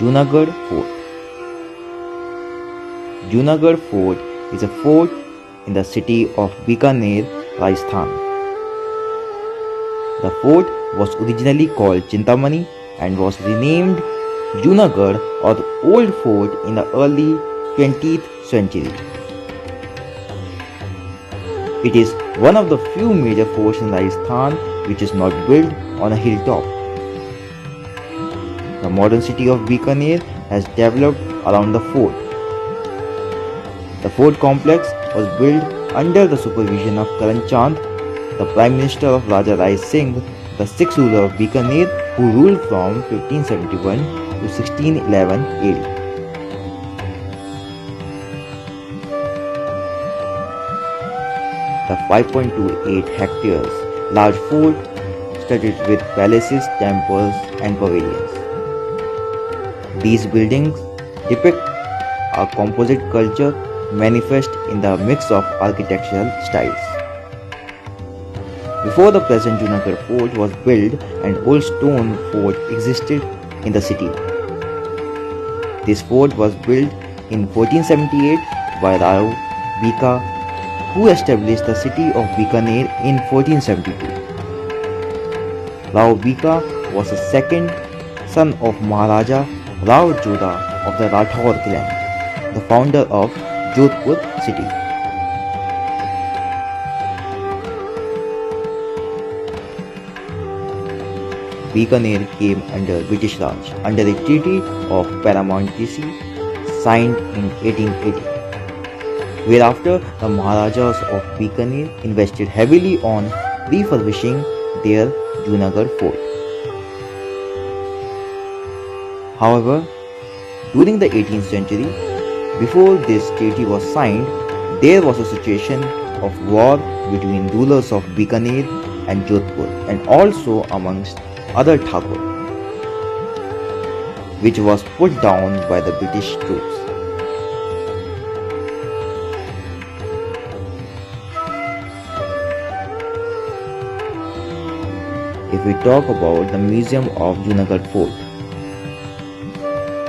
Junagadh Fort. Junagadh Fort is a fort in the city of Bikaner, Rajasthan. The fort was originally called Chintamani and was renamed Junagadh or the Old Fort in the early 20th century. It is one of the few major forts in Rajasthan which is not built on a hilltop. The modern city of Bikaner has developed around the fort. The fort complex was built under the supervision of Karan Chand, the Prime Minister of Raja Rai Singh, the sixth ruler of Bikaner who ruled from 1571 to 1611 AD. The 5.28 hectares large fort studded with palaces, temples, and pavilions. These buildings depict a composite culture manifest in the mix of architectural styles. Before the present Junagadh fort was built, an old stone fort existed in the city. This fort was built in 1478 by Rao Bika, who established the city of Bikaner in 1472. Rao Bika was the second son of Maharaja Rao Jodha of the Rathore clan, the founder of Jodhpur city. Bikaner came under British Raj under the Treaty of Paramountcy signed in 1880. Whereafter, the Maharajas of Bikaner invested heavily on refurbishing their Junagadh fort. However, during the 18th century, before this treaty was signed, there was a situation of war between rulers of Bikaner and Jodhpur and also amongst other Thakur, which was put down by the British troops. If we talk about the Museum of Junagadh Fort,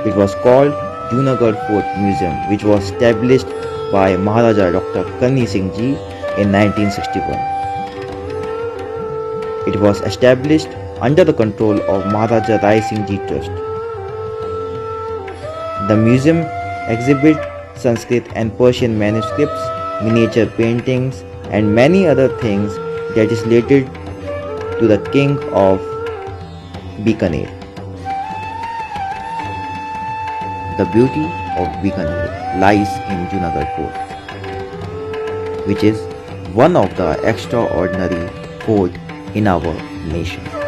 it was called Junagadh Fort Museum, which was established by Maharaja Dr. Karni Singh Ji in 1961. It was established under the control of Maharaja Rai Singh Ji Trust. The museum exhibits Sanskrit and Persian manuscripts, miniature paintings, and many other things that is related to the king of Bikaner. The beauty of Bikaner lies in Junagadh Fort, which is one of the extraordinary fort in our nation.